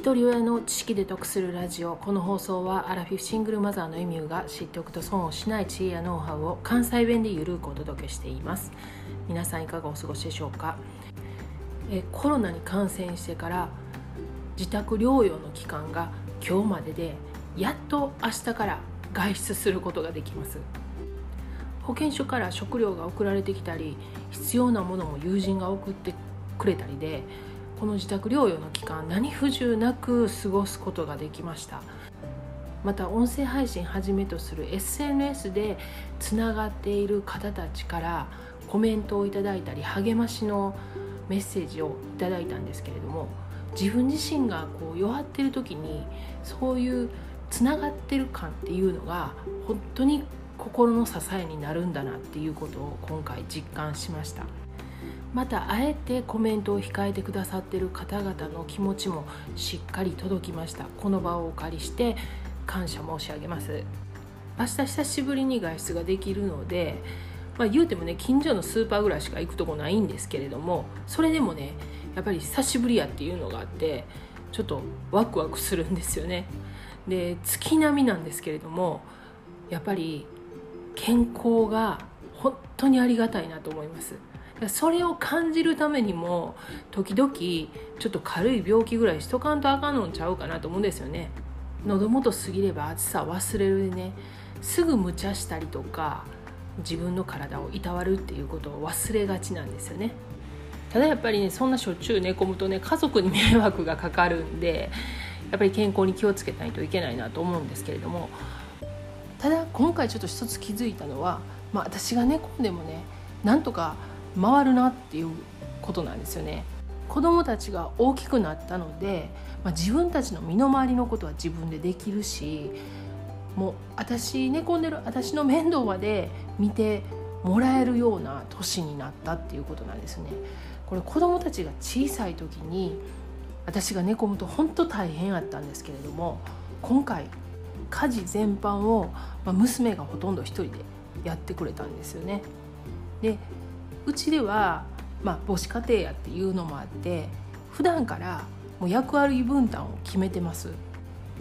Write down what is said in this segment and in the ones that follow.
一人親の知識で得するラジオ。この放送はアラフィフシングルマザーのエミューが知っておくと損をしない知恵やノウハウを関西弁でゆるくお届けしています。皆さんいかがお過ごしでしょうか？えコロナに感染してから自宅療養の期間が今日まででやっと明日から外出することができます。保健所から食料が送られてきたり必要なものも友人が送ってくれたりでこの自宅療養の期間何不自由なく過ごすことができましたまた音声配信はじめとする SNS でつながっている方たちからコメントをいただいたり励ましのメッセージをいただいたんですけれども自分自身がこう弱ってる時にそういうつながってる感っていうのが本当に心の支えになるんだなっていうことを今回実感しました。またあえてコメントを控えてくださってる方々の気持ちもしっかり届きました。この場をお借りして感謝申し上げます。明日久しぶりに外出ができるのでまあ、言うてもね近所のスーパーぐらいしか行くとこないんですけれどもそれでもねやっぱり久しぶりやっていうのがあってちょっとワクワクするんですよね。で月並みなんですけれどもやっぱり健康が本当にありがたいなと思います。それを感じるためにも時々ちょっと軽い病気ぐらいしとかんとあかんのんちゃうかなと思うんですよね。喉元過ぎれば暑さ忘れるでね。すぐ無茶したりとか自分の体をいたわるっていうことを忘れがちなんですよね。ただやっぱりねそんなしょっちゅう寝込むとね家族に迷惑がかかるんでやっぱり健康に気をつけないといけないなと思うんですけれども。ただ今回ちょっと一つ気づいたのは、まあ、私が寝込んでもねなんとか回るなっていうことなんですよね。子供たちが大きくなったので、まあ、自分たちの身の回りのことは自分でできるしもう私寝込んでる私の面倒まで見てもらえるような年になったっていうことなんですね。これ子供たちが小さい時に私が寝込むと本当大変やったんですけれども今回家事全般を、ま娘がほとんど一人でやってくれたんですよね。でうちでは、まあ、母子家庭やっていうのもあって普段からもう役割分担を決めてます。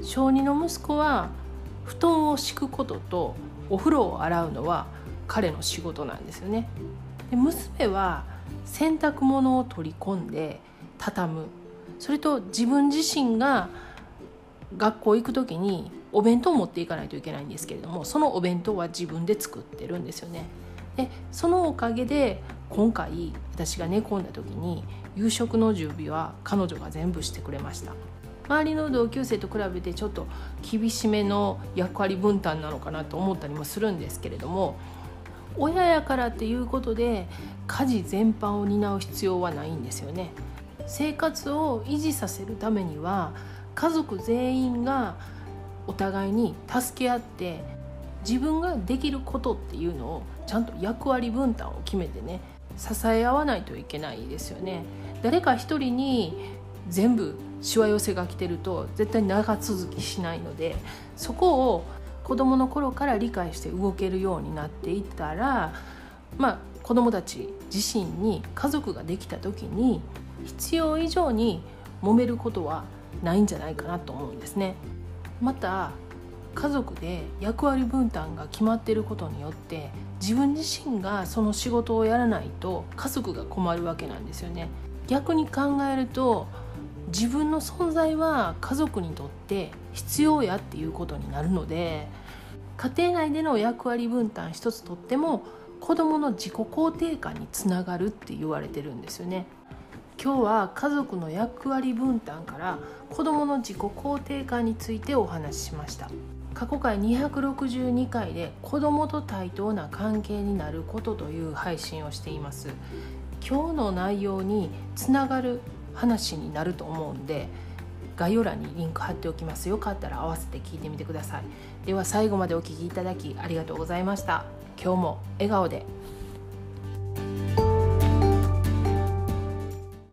小2の息子は布団を敷くこととお風呂を洗うのは彼の仕事なんですよね。で娘は洗濯物を取り込んで畳む。それと自分自身が学校行く時にお弁当を持っていかないといけないんですけれどもそのお弁当は自分で作ってるんですよね。でそのおかげで今回私が寝込んだ時に夕食の準備は彼女が全部してくれました。周りの同級生と比べてちょっと厳しめの役割分担なのかなと思ったりもするんですけれども親やからっていうことで家事全般を担う必要はないんですよね。生活を維持させるためには家族全員がお互いに助け合って自分ができることっていうのをちゃんと役割分担を決めてね支え合わないといけないですよね誰か一人に全部しわ寄せが来てると絶対長続きしないのでそこを子どもの頃から理解して動けるようになっていったらまあ子どもたち自身に家族ができた時に必要以上に揉めることはないんじゃないかなと思うんですね。また家族で役割分担が決まってることによって自分自身がその仕事をやらないと家族が困るわけなんですよね逆に考えると自分の存在は家族にとって必要やっていうことになるので家庭内での役割分担一つとっても子どもの自己肯定感につながるって言われてるんですよね。今日は家族の役割分担から子どもの自己肯定感についてお話ししました過去回262回で子どもと対等な関係になることという配信をしています。今日の内容につながる話になると思うんで概要欄にリンク貼っておきます。よかったら合わせて聞いてみてください。では最後までお聴きいただきありがとうございました。今日も笑顔で。